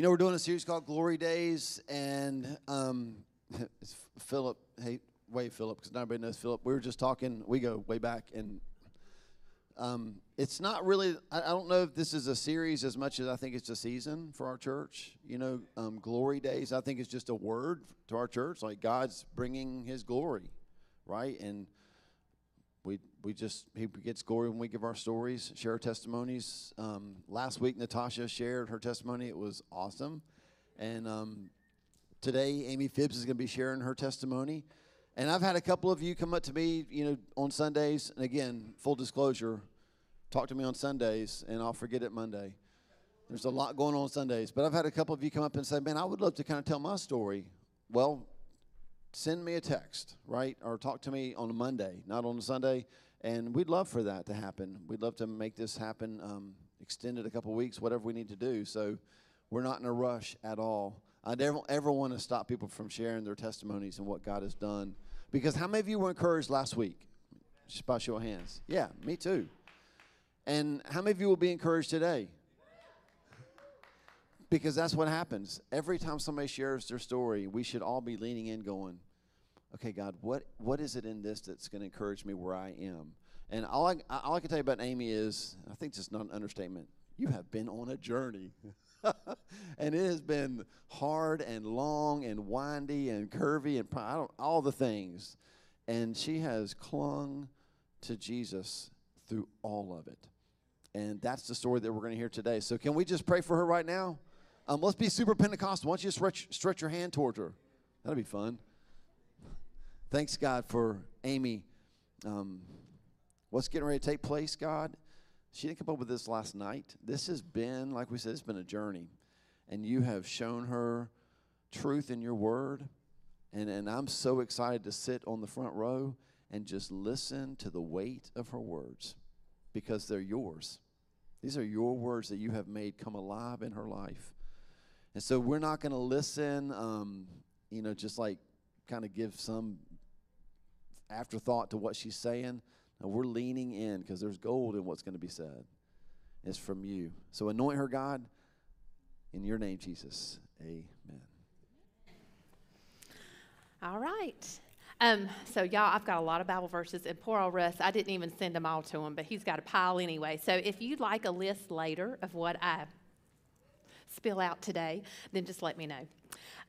You know, we're doing a series called Glory Days, and um, it's Philip. Hey, wait, Philip, because not everybody knows Philip. We were just talking. We go way back, and um, it's not really. I, I don't know if this is a series as much as I think it's a season for our church. You know, um, Glory Days. I think it's just a word to our church, like God's bringing His glory, right? And we just he gets glory when we give our stories, share our testimonies. Um, last week, Natasha shared her testimony. It was awesome, and um, today, Amy Phibbs is going to be sharing her testimony. And I've had a couple of you come up to me, you know, on Sundays. And again, full disclosure, talk to me on Sundays, and I'll forget it Monday. There's a lot going on Sundays, but I've had a couple of you come up and say, "Man, I would love to kind of tell my story." Well, send me a text, right? Or talk to me on a Monday, not on a Sunday. And we'd love for that to happen. We'd love to make this happen, um, extended a couple weeks, whatever we need to do. So we're not in a rush at all. I never ever want to stop people from sharing their testimonies and what God has done. Because how many of you were encouraged last week? Just by show of hands. Yeah, me too. And how many of you will be encouraged today? Because that's what happens. Every time somebody shares their story, we should all be leaning in, going, okay, God, what, what is it in this that's going to encourage me where I am? And all I, all I can tell you about Amy is, I think it's not an understatement, you have been on a journey. and it has been hard and long and windy and curvy and all the things. And she has clung to Jesus through all of it. And that's the story that we're going to hear today. So, can we just pray for her right now? Um, let's be super Pentecostal. Why don't you stretch, stretch your hand towards her? That'll be fun. Thanks, God, for Amy. Um, what's getting ready to take place, God? She didn't come up with this last night. This has been, like we said, it's been a journey. And you have shown her truth in your word. And, and I'm so excited to sit on the front row and just listen to the weight of her words because they're yours. These are your words that you have made come alive in her life. And so we're not going to listen, um, you know, just like kind of give some afterthought to what she's saying. No, we're leaning in because there's gold in what's going to be said. It's from you. So anoint her, God, in your name, Jesus. Amen. All right. Um, so, y'all, I've got a lot of Bible verses, and poor old Russ, I didn't even send them all to him, but he's got a pile anyway. So, if you'd like a list later of what I spill out today, then just let me know.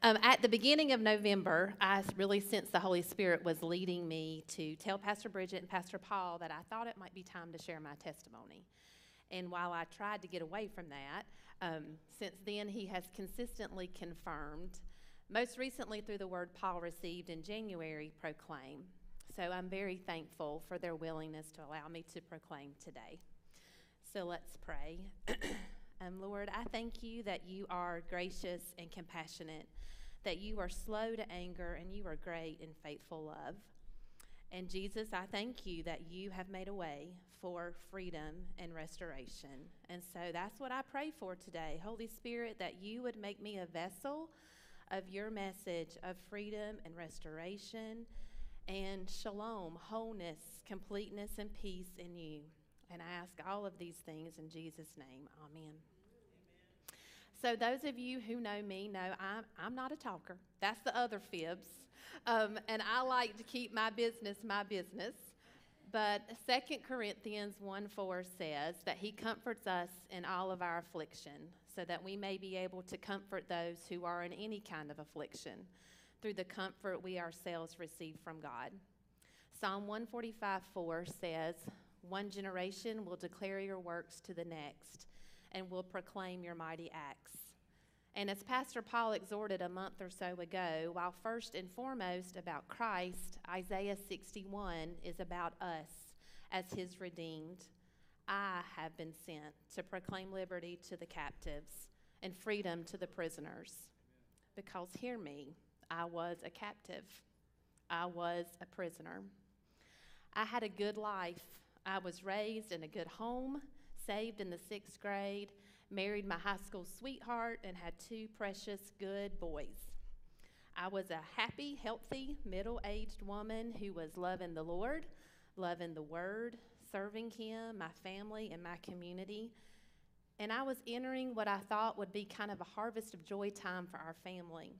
Um, at the beginning of November, I really sensed the Holy Spirit was leading me to tell Pastor Bridget and Pastor Paul that I thought it might be time to share my testimony. And while I tried to get away from that, um, since then he has consistently confirmed, most recently through the word Paul received in January, proclaim. So I'm very thankful for their willingness to allow me to proclaim today. So let's pray. Um, Lord, I thank you that you are gracious and compassionate, that you are slow to anger, and you are great in faithful love. And Jesus, I thank you that you have made a way for freedom and restoration. And so that's what I pray for today. Holy Spirit, that you would make me a vessel of your message of freedom and restoration and shalom, wholeness, completeness, and peace in you. And I ask all of these things in Jesus' name. Amen. So, those of you who know me know I'm, I'm not a talker. That's the other Phibbs. Um, and I like to keep my business my business. But 2 Corinthians 1 4 says that he comforts us in all of our affliction, so that we may be able to comfort those who are in any kind of affliction through the comfort we ourselves receive from God. Psalm 145 4 says, One generation will declare your works to the next and will proclaim your mighty acts. And as Pastor Paul exhorted a month or so ago, while first and foremost about Christ, Isaiah 61 is about us as his redeemed. I have been sent to proclaim liberty to the captives and freedom to the prisoners. Because hear me, I was a captive, I was a prisoner. I had a good life. I was raised in a good home saved in the sixth grade, married my high school sweetheart, and had two precious, good boys. I was a happy, healthy, middle aged woman who was loving the Lord, loving the Word, serving Him, my family, and my community. And I was entering what I thought would be kind of a harvest of joy time for our family.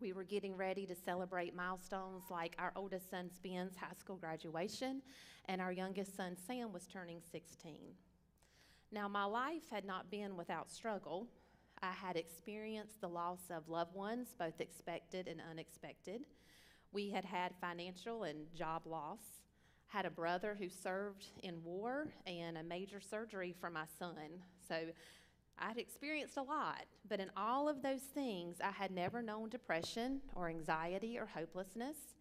We were getting ready to celebrate milestones like our oldest son Ben's high school graduation, and our youngest son Sam was turning 16. Now, my life had not been without struggle. I had experienced the loss of loved ones, both expected and unexpected. We had had financial and job loss, had a brother who served in war, and a major surgery for my son. So I'd experienced a lot, but in all of those things, I had never known depression or anxiety or hopelessness.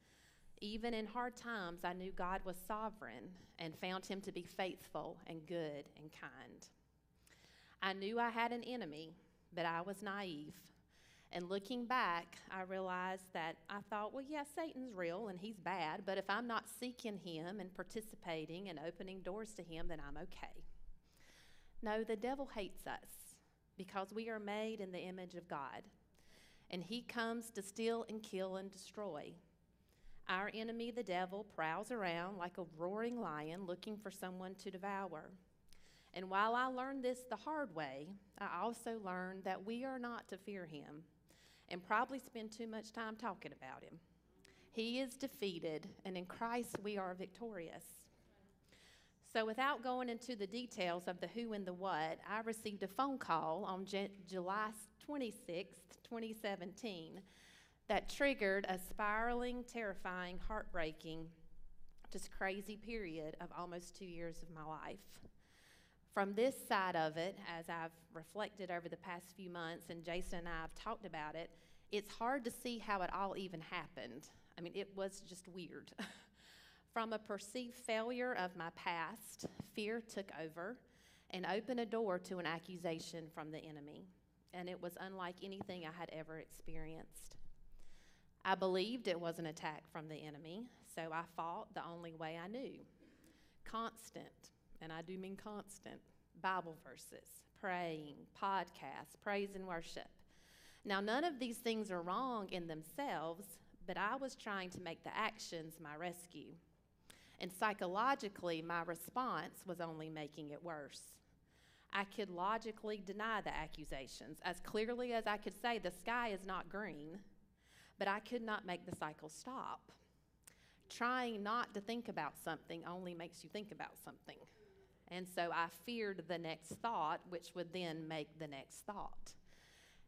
Even in hard times, I knew God was sovereign and found him to be faithful and good and kind. I knew I had an enemy, but I was naive. And looking back, I realized that I thought, well, yeah, Satan's real and he's bad, but if I'm not seeking him and participating and opening doors to him, then I'm okay. No, the devil hates us because we are made in the image of God, and he comes to steal and kill and destroy. Our enemy, the devil, prowls around like a roaring lion looking for someone to devour. And while I learned this the hard way, I also learned that we are not to fear him and probably spend too much time talking about him. He is defeated, and in Christ we are victorious. So, without going into the details of the who and the what, I received a phone call on J- July 26th, 2017, that triggered a spiraling, terrifying, heartbreaking, just crazy period of almost two years of my life. From this side of it, as I've reflected over the past few months, and Jason and I have talked about it, it's hard to see how it all even happened. I mean, it was just weird. From a perceived failure of my past, fear took over and opened a door to an accusation from the enemy. And it was unlike anything I had ever experienced. I believed it was an attack from the enemy, so I fought the only way I knew constant, and I do mean constant, Bible verses, praying, podcasts, praise and worship. Now, none of these things are wrong in themselves, but I was trying to make the actions my rescue. And psychologically, my response was only making it worse. I could logically deny the accusations as clearly as I could say the sky is not green, but I could not make the cycle stop. Trying not to think about something only makes you think about something. And so I feared the next thought, which would then make the next thought.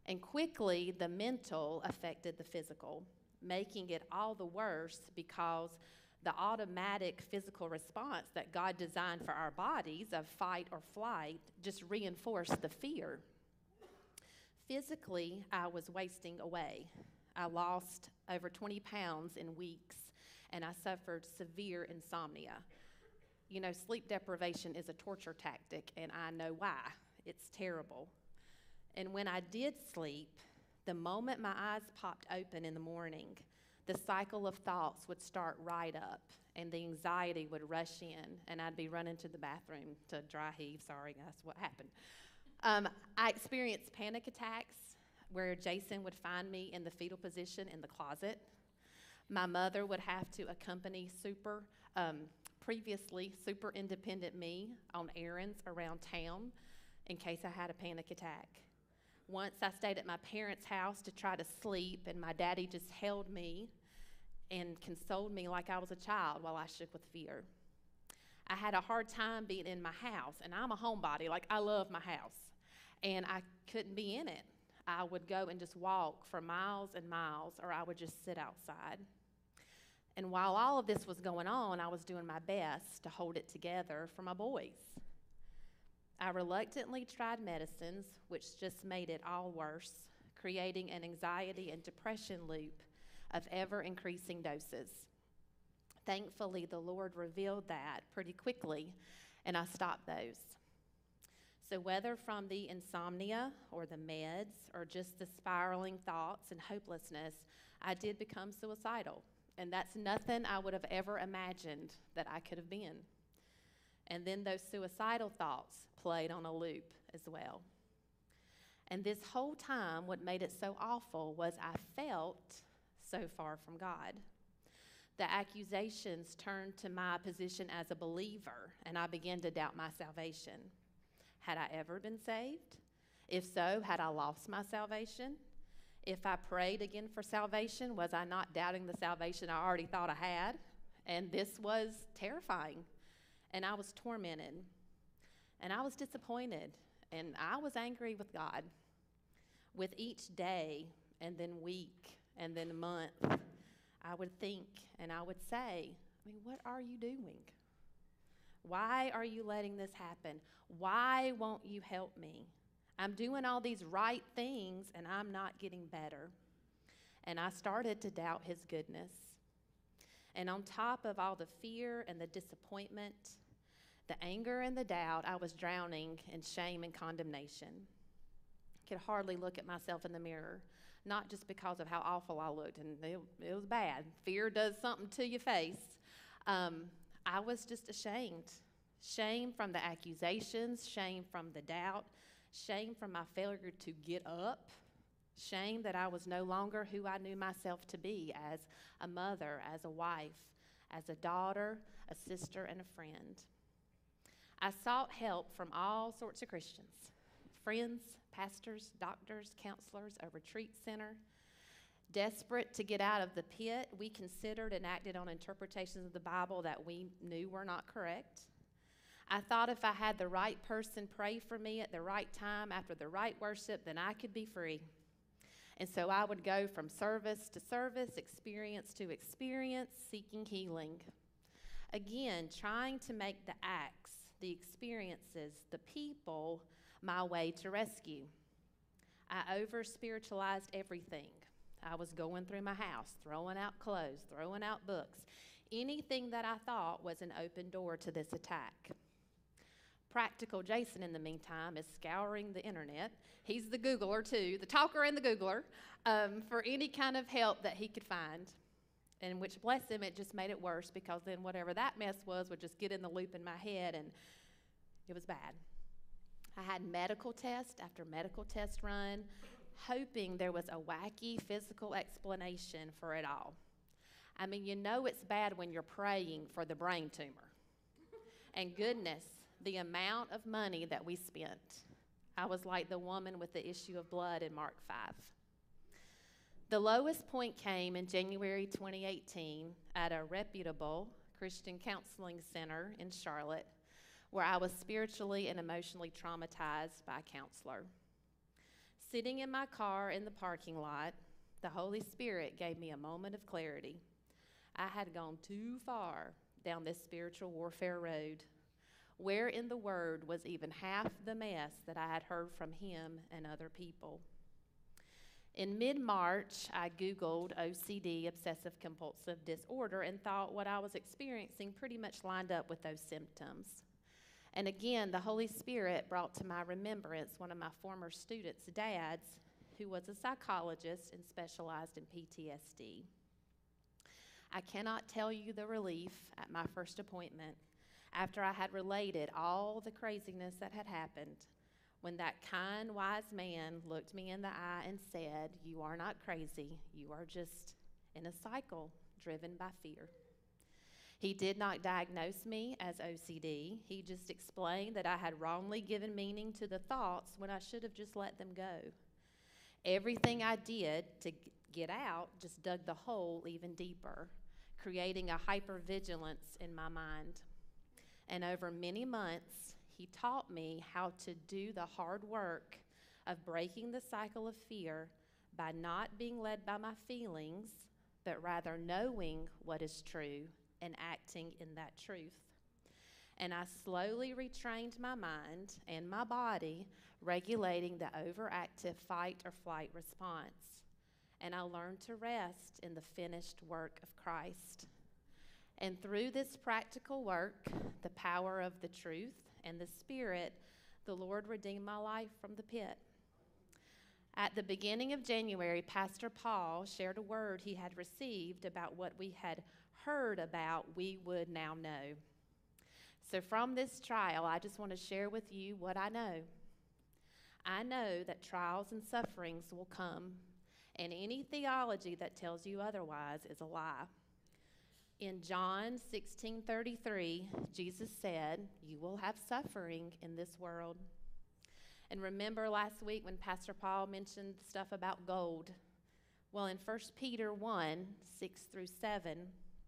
And quickly, the mental affected the physical, making it all the worse because the automatic physical response that God designed for our bodies of fight or flight just reinforced the fear. Physically, I was wasting away. I lost over 20 pounds in weeks, and I suffered severe insomnia. You know, sleep deprivation is a torture tactic, and I know why. It's terrible. And when I did sleep, the moment my eyes popped open in the morning, the cycle of thoughts would start right up and the anxiety would rush in and I'd be running to the bathroom to dry heave. Sorry, that's what happened. Um, I experienced panic attacks where Jason would find me in the fetal position in the closet. My mother would have to accompany super, um, previously super independent me on errands around town in case I had a panic attack. Once I stayed at my parents' house to try to sleep, and my daddy just held me and consoled me like I was a child while I shook with fear. I had a hard time being in my house, and I'm a homebody, like I love my house, and I couldn't be in it. I would go and just walk for miles and miles, or I would just sit outside. And while all of this was going on, I was doing my best to hold it together for my boys. I reluctantly tried medicines, which just made it all worse, creating an anxiety and depression loop of ever increasing doses. Thankfully, the Lord revealed that pretty quickly, and I stopped those. So, whether from the insomnia or the meds or just the spiraling thoughts and hopelessness, I did become suicidal. And that's nothing I would have ever imagined that I could have been. And then those suicidal thoughts played on a loop as well. And this whole time, what made it so awful was I felt so far from God. The accusations turned to my position as a believer, and I began to doubt my salvation. Had I ever been saved? If so, had I lost my salvation? If I prayed again for salvation, was I not doubting the salvation I already thought I had? And this was terrifying. And I was tormented. And I was disappointed. And I was angry with God. With each day, and then week, and then month, I would think and I would say, I mean, what are you doing? Why are you letting this happen? Why won't you help me? I'm doing all these right things and I'm not getting better. And I started to doubt his goodness. And on top of all the fear and the disappointment, the anger and the doubt, I was drowning in shame and condemnation. I could hardly look at myself in the mirror, not just because of how awful I looked, and it, it was bad. Fear does something to your face. Um, I was just ashamed. Shame from the accusations, shame from the doubt, shame from my failure to get up, shame that I was no longer who I knew myself to be as a mother, as a wife, as a daughter, a sister, and a friend. I sought help from all sorts of Christians friends, pastors, doctors, counselors, a retreat center. Desperate to get out of the pit, we considered and acted on interpretations of the Bible that we knew were not correct. I thought if I had the right person pray for me at the right time after the right worship, then I could be free. And so I would go from service to service, experience to experience, seeking healing. Again, trying to make the acts, the experiences, the people my way to rescue. I over spiritualized everything. I was going through my house, throwing out clothes, throwing out books, anything that I thought was an open door to this attack. Practical Jason, in the meantime, is scouring the internet. He's the Googler, too, the talker and the Googler, um, for any kind of help that he could find. And which, bless him, it just made it worse because then whatever that mess was would just get in the loop in my head, and it was bad. I had medical test after medical test run, hoping there was a wacky physical explanation for it all. I mean, you know it's bad when you're praying for the brain tumor. And goodness, the amount of money that we spent. I was like the woman with the issue of blood in Mark 5. The lowest point came in January 2018 at a reputable Christian counseling center in Charlotte, where I was spiritually and emotionally traumatized by a counselor. Sitting in my car in the parking lot, the Holy Spirit gave me a moment of clarity. I had gone too far down this spiritual warfare road. Where in the Word was even half the mess that I had heard from him and other people? In mid March, I Googled OCD, obsessive compulsive disorder, and thought what I was experiencing pretty much lined up with those symptoms. And again, the Holy Spirit brought to my remembrance one of my former students' dads, who was a psychologist and specialized in PTSD. I cannot tell you the relief at my first appointment after I had related all the craziness that had happened when that kind, wise man looked me in the eye and said, You are not crazy, you are just in a cycle driven by fear. He did not diagnose me as OCD. He just explained that I had wrongly given meaning to the thoughts when I should have just let them go. Everything I did to get out just dug the hole even deeper, creating a hypervigilance in my mind. And over many months, he taught me how to do the hard work of breaking the cycle of fear by not being led by my feelings, but rather knowing what is true and acting in that truth. And I slowly retrained my mind and my body, regulating the overactive fight or flight response. And I learned to rest in the finished work of Christ. And through this practical work, the power of the truth and the Spirit, the Lord redeemed my life from the pit. At the beginning of January, Pastor Paul shared a word he had received about what we had heard about, we would now know. So, from this trial, I just want to share with you what I know. I know that trials and sufferings will come, and any theology that tells you otherwise is a lie. In John 16 33, Jesus said, You will have suffering in this world. And remember last week when Pastor Paul mentioned stuff about gold? Well, in 1 Peter 1 6 through 7,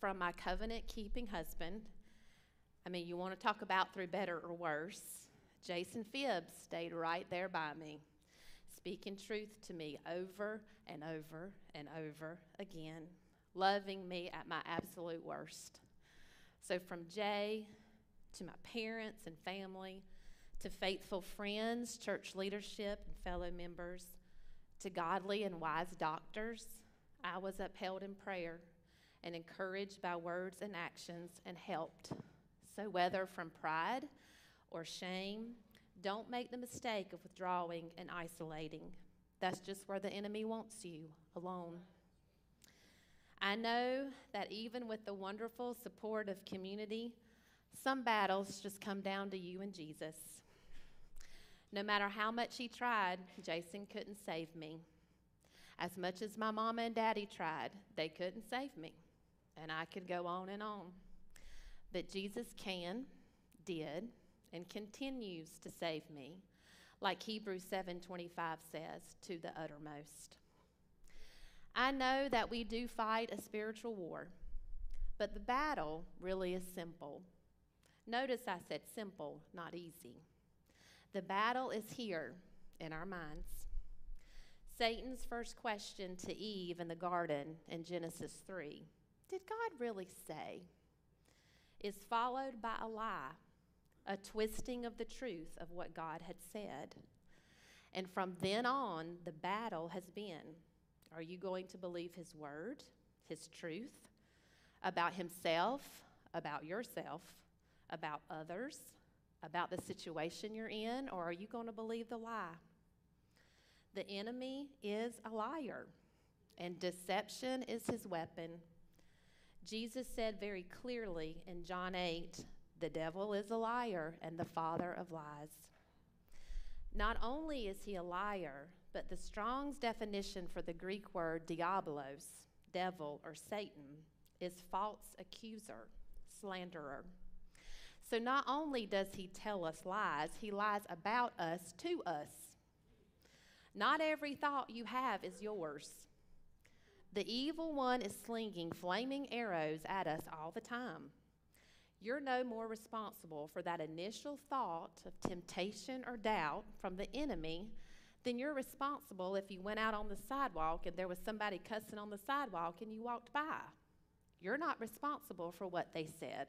From my covenant keeping husband, I mean, you want to talk about through better or worse, Jason Phibbs stayed right there by me, speaking truth to me over and over and over again, loving me at my absolute worst. So, from Jay to my parents and family, to faithful friends, church leadership, and fellow members, to godly and wise doctors, I was upheld in prayer and encouraged by words and actions and helped. So, whether from pride or shame, don't make the mistake of withdrawing and isolating. That's just where the enemy wants you alone. I know that even with the wonderful support of community, some battles just come down to you and Jesus. No matter how much he tried, Jason couldn't save me. As much as my mama and daddy tried, they couldn't save me. And I could go on and on. But Jesus can, did, and continues to save me, like Hebrews 7:25 says, to the uttermost. I know that we do fight a spiritual war, but the battle really is simple. Notice I said simple, not easy. The battle is here in our minds. Satan's first question to Eve in the garden in Genesis 3 Did God really say? is followed by a lie, a twisting of the truth of what God had said. And from then on, the battle has been are you going to believe his word, his truth about himself, about yourself, about others, about the situation you're in, or are you going to believe the lie? The enemy is a liar, and deception is his weapon. Jesus said very clearly in John 8 the devil is a liar and the father of lies. Not only is he a liar, but the Strong's definition for the Greek word diabolos, devil or Satan, is false accuser, slanderer. So not only does he tell us lies, he lies about us to us. Not every thought you have is yours. The evil one is slinging flaming arrows at us all the time. You're no more responsible for that initial thought of temptation or doubt from the enemy than you're responsible if you went out on the sidewalk and there was somebody cussing on the sidewalk and you walked by. You're not responsible for what they said.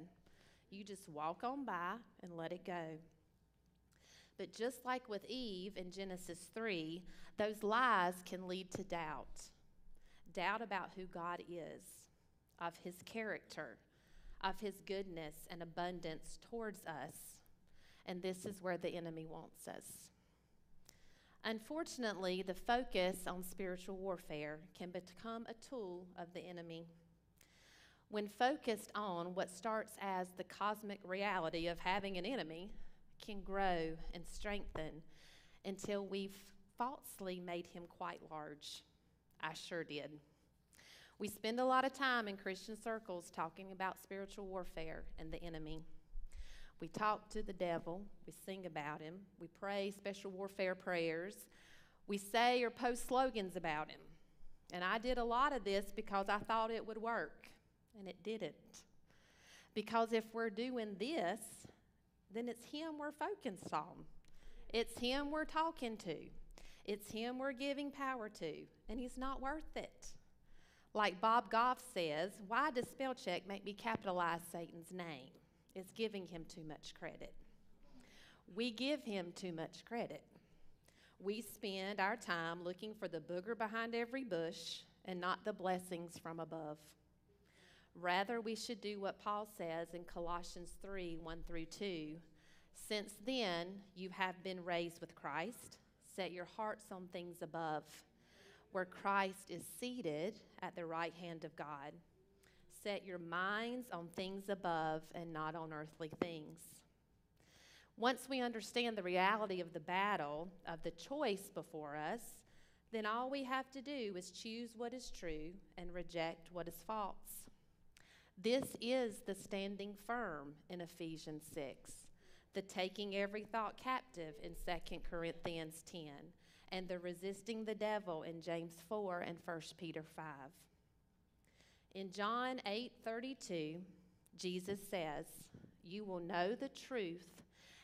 You just walk on by and let it go. But just like with Eve in Genesis 3, those lies can lead to doubt doubt about who God is, of his character, of his goodness and abundance towards us. And this is where the enemy wants us. Unfortunately, the focus on spiritual warfare can become a tool of the enemy. When focused on what starts as the cosmic reality of having an enemy, can grow and strengthen until we've falsely made him quite large. I sure did. We spend a lot of time in Christian circles talking about spiritual warfare and the enemy. We talk to the devil, we sing about him, we pray special warfare prayers, we say or post slogans about him. And I did a lot of this because I thought it would work, and it didn't. Because if we're doing this, then it's Him we're focused on. It's Him we're talking to. It's Him we're giving power to, and He's not worth it. Like Bob Goff says, why does spell check make me capitalize Satan's name? It's giving him too much credit. We give him too much credit. We spend our time looking for the booger behind every bush and not the blessings from above. Rather, we should do what Paul says in Colossians 3 1 through 2. Since then, you have been raised with Christ. Set your hearts on things above, where Christ is seated at the right hand of God. Set your minds on things above and not on earthly things. Once we understand the reality of the battle, of the choice before us, then all we have to do is choose what is true and reject what is false. This is the standing firm in Ephesians 6, the taking every thought captive in 2 Corinthians 10, and the resisting the devil in James 4 and 1 Peter 5. In John 8:32, Jesus says, "You will know the truth,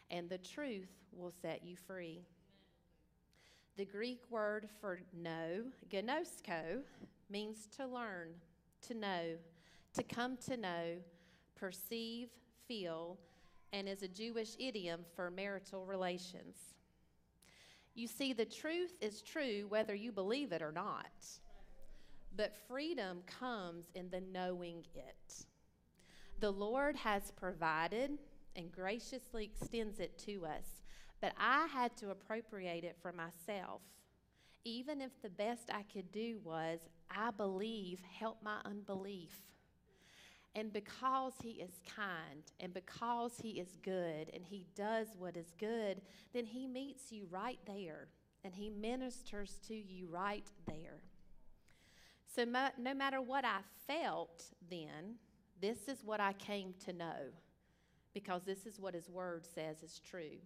and the truth will set you free." The Greek word for know, ginosko, means to learn, to know, to come to know, perceive, feel, and is a Jewish idiom for marital relations. You see, the truth is true whether you believe it or not, but freedom comes in the knowing it. The Lord has provided and graciously extends it to us, but I had to appropriate it for myself. Even if the best I could do was, I believe, help my unbelief. And because He is kind and because He is good and He does what is good, then He meets you right there and He ministers to you right there. So, no matter what I felt then, this is what I came to know because this is what His Word says is true.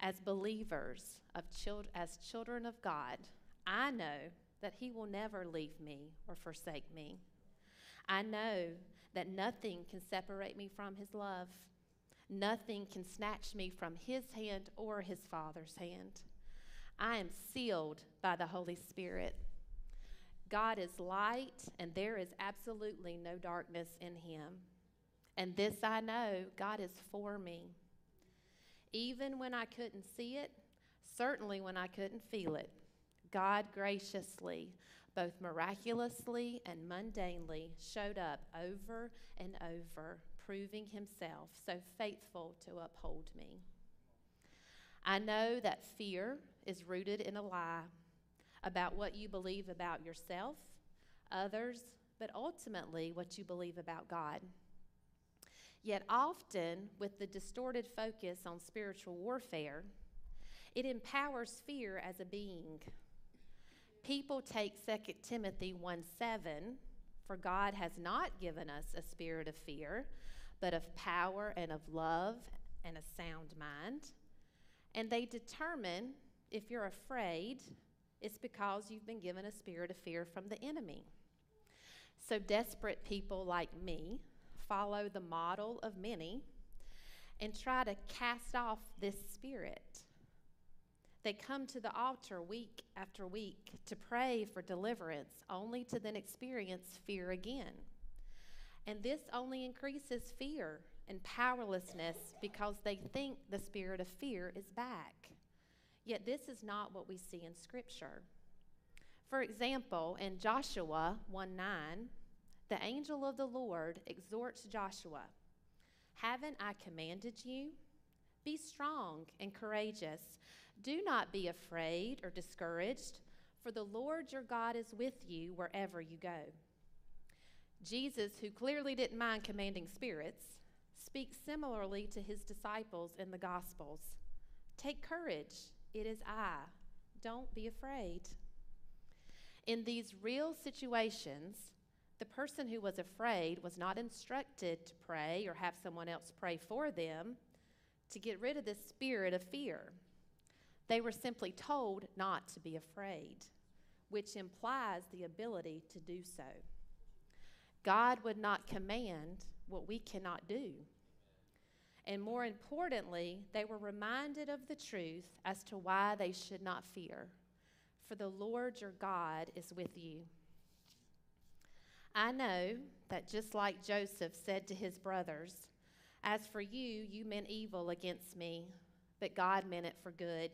As believers, of child- as children of God, I know that He will never leave me or forsake me. I know that nothing can separate me from His love. Nothing can snatch me from His hand or His Father's hand. I am sealed by the Holy Spirit. God is light, and there is absolutely no darkness in Him. And this I know God is for me. Even when I couldn't see it, certainly when I couldn't feel it, God graciously both miraculously and mundanely, showed up over and over, proving himself so faithful to uphold me. I know that fear is rooted in a lie about what you believe about yourself, others, but ultimately what you believe about God. Yet, often, with the distorted focus on spiritual warfare, it empowers fear as a being people take 2 Timothy 1 7, for God has not given us a spirit of fear, but of power and of love and a sound mind. And they determine if you're afraid, it's because you've been given a spirit of fear from the enemy. So desperate people like me follow the model of many and try to cast off this spirit. They come to the altar week after week to pray for deliverance, only to then experience fear again. And this only increases fear and powerlessness because they think the spirit of fear is back. Yet this is not what we see in Scripture. For example, in Joshua 1 9, the angel of the Lord exhorts Joshua Haven't I commanded you? Be strong and courageous. Do not be afraid or discouraged, for the Lord your God is with you wherever you go. Jesus, who clearly didn't mind commanding spirits, speaks similarly to his disciples in the Gospels Take courage, it is I. Don't be afraid. In these real situations, the person who was afraid was not instructed to pray or have someone else pray for them to get rid of the spirit of fear. They were simply told not to be afraid, which implies the ability to do so. God would not command what we cannot do. And more importantly, they were reminded of the truth as to why they should not fear. For the Lord your God is with you. I know that just like Joseph said to his brothers, As for you, you meant evil against me, but God meant it for good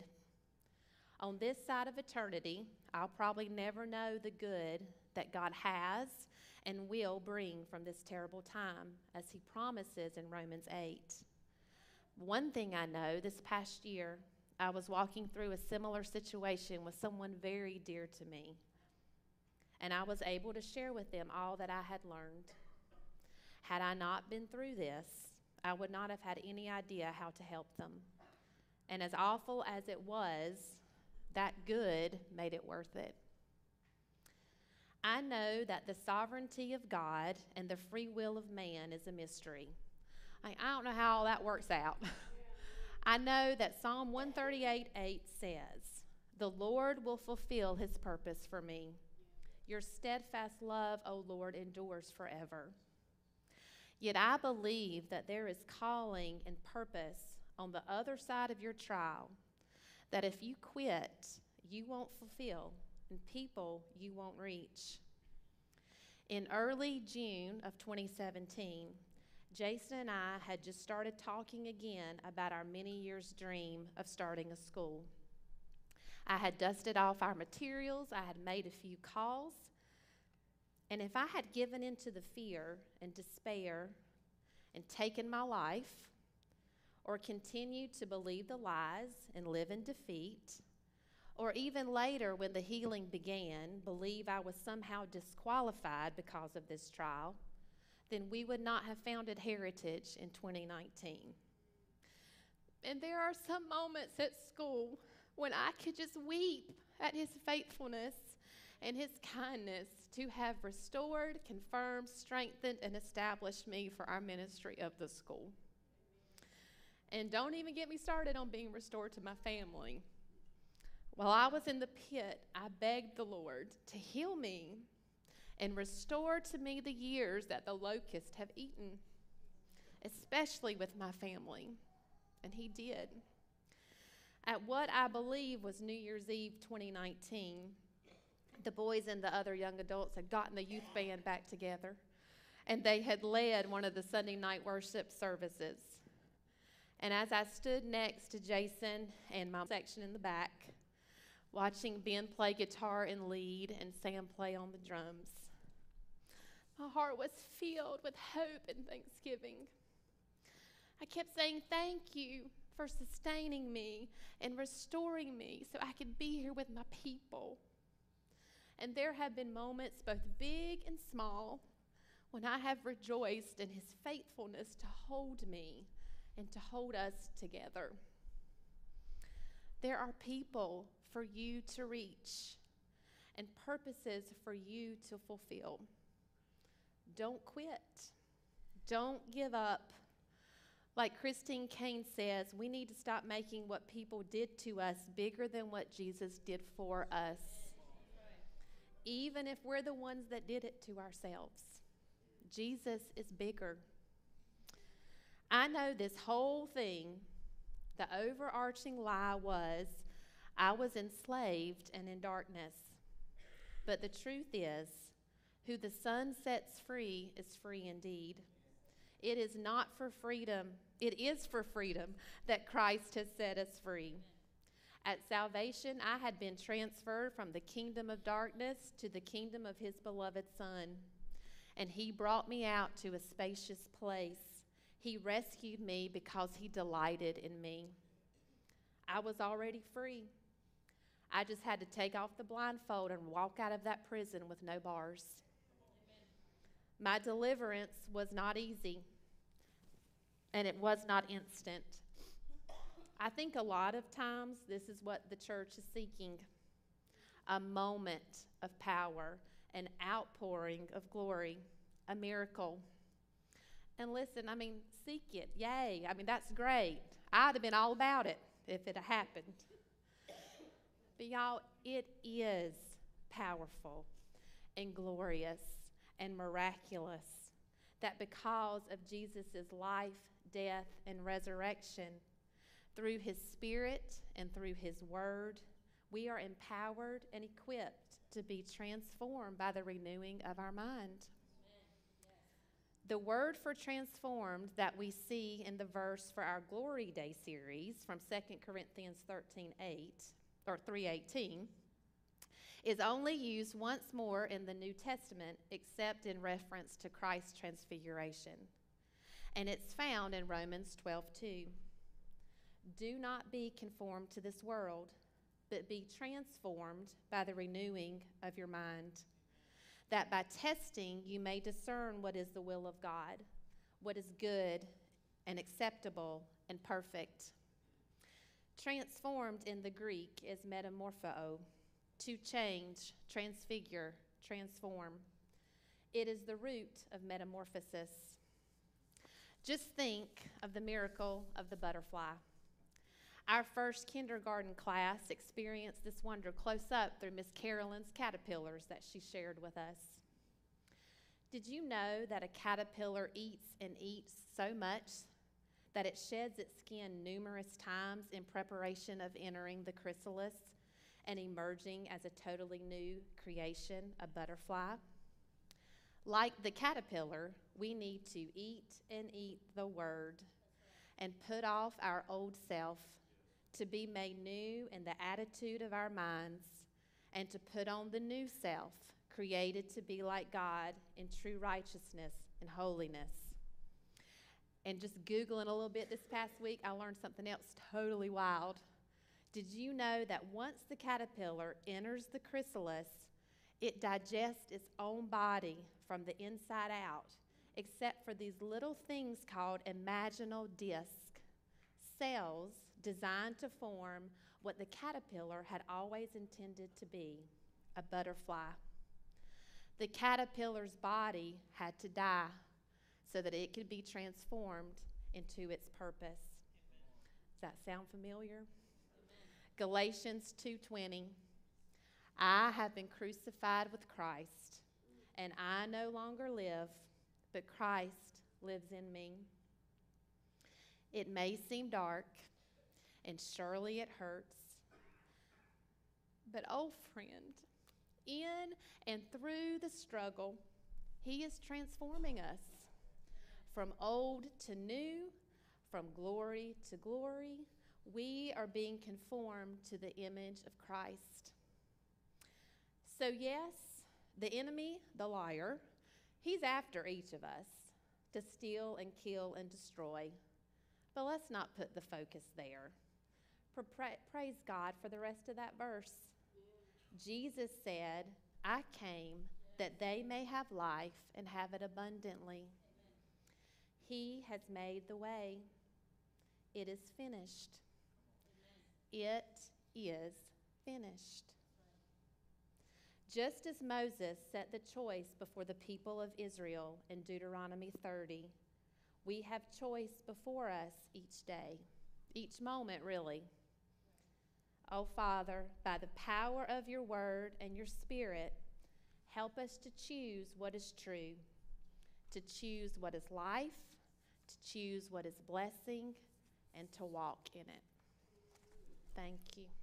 on this side of eternity, I'll probably never know the good that God has and will bring from this terrible time, as He promises in Romans 8. One thing I know this past year, I was walking through a similar situation with someone very dear to me, and I was able to share with them all that I had learned. Had I not been through this, I would not have had any idea how to help them. And as awful as it was, that good made it worth it. I know that the sovereignty of God and the free will of man is a mystery. I, I don't know how all that works out. I know that Psalm 138 8 says, The Lord will fulfill his purpose for me. Your steadfast love, O Lord, endures forever. Yet I believe that there is calling and purpose on the other side of your trial, that if you quit, you won't fulfill, and people you won't reach. In early June of 2017, Jason and I had just started talking again about our many years' dream of starting a school. I had dusted off our materials, I had made a few calls, and if I had given into the fear and despair and taken my life, or continue to believe the lies and live in defeat, or even later when the healing began, believe I was somehow disqualified because of this trial, then we would not have founded Heritage in 2019. And there are some moments at school when I could just weep at his faithfulness and his kindness to have restored, confirmed, strengthened, and established me for our ministry of the school. And don't even get me started on being restored to my family. While I was in the pit, I begged the Lord to heal me and restore to me the years that the locusts have eaten, especially with my family. And He did. At what I believe was New Year's Eve 2019, the boys and the other young adults had gotten the youth band back together, and they had led one of the Sunday night worship services. And as I stood next to Jason and my section in the back, watching Ben play guitar and lead and Sam play on the drums, my heart was filled with hope and thanksgiving. I kept saying, Thank you for sustaining me and restoring me so I could be here with my people. And there have been moments, both big and small, when I have rejoiced in his faithfulness to hold me and to hold us together. There are people for you to reach and purposes for you to fulfill. Don't quit. Don't give up. Like Christine Caine says, we need to stop making what people did to us bigger than what Jesus did for us, even if we're the ones that did it to ourselves. Jesus is bigger. I know this whole thing, the overarching lie was I was enslaved and in darkness. But the truth is, who the Son sets free is free indeed. It is not for freedom, it is for freedom that Christ has set us free. At salvation, I had been transferred from the kingdom of darkness to the kingdom of his beloved Son. And he brought me out to a spacious place he rescued me because He delighted in me. I was already free. I just had to take off the blindfold and walk out of that prison with no bars. My deliverance was not easy, and it was not instant. I think a lot of times this is what the church is seeking a moment of power, an outpouring of glory, a miracle. And listen, I mean, seek it. Yay. I mean, that's great. I'd have been all about it if it had happened. But y'all, it is powerful and glorious and miraculous that because of Jesus' life, death, and resurrection, through his spirit and through his word, we are empowered and equipped to be transformed by the renewing of our mind. The word for transformed that we see in the verse for our Glory Day series from 2 Corinthians 13 8 or 318 is only used once more in the New Testament except in reference to Christ's transfiguration. And it's found in Romans 12 2. Do not be conformed to this world, but be transformed by the renewing of your mind, that by testing you may discern what is the will of God, what is good and acceptable and perfect. Transformed in the Greek is metamorpho, to change, transfigure, transform. It is the root of metamorphosis. Just think of the miracle of the butterfly. Our first kindergarten class experienced this wonder close up through Miss Carolyn's caterpillars that she shared with us. Did you know that a caterpillar eats and eats so much that it sheds its skin numerous times in preparation of entering the chrysalis and emerging as a totally new creation, a butterfly? Like the caterpillar, we need to eat and eat the word and put off our old self to be made new in the attitude of our minds and to put on the new self created to be like God in true righteousness and holiness. And just Googling a little bit this past week, I learned something else totally wild. Did you know that once the caterpillar enters the chrysalis, it digests its own body from the inside out, except for these little things called imaginal disc, cells designed to form what the caterpillar had always intended to be a butterfly. The caterpillar's body had to die so that it could be transformed into its purpose. Does that sound familiar? Galatians 2:20 I have been crucified with Christ, and I no longer live, but Christ lives in me. It may seem dark, and surely it hurts. But, oh, friend, in and through the struggle, He is transforming us from old to new, from glory to glory. We are being conformed to the image of Christ. So, yes, the enemy, the liar, he's after each of us to steal and kill and destroy. But let's not put the focus there. Praise God for the rest of that verse. Jesus said, I came that they may have life and have it abundantly. He has made the way. It is finished. It is finished. Just as Moses set the choice before the people of Israel in Deuteronomy 30, we have choice before us each day, each moment, really. Oh, Father, by the power of your word and your spirit, help us to choose what is true, to choose what is life, to choose what is blessing, and to walk in it. Thank you.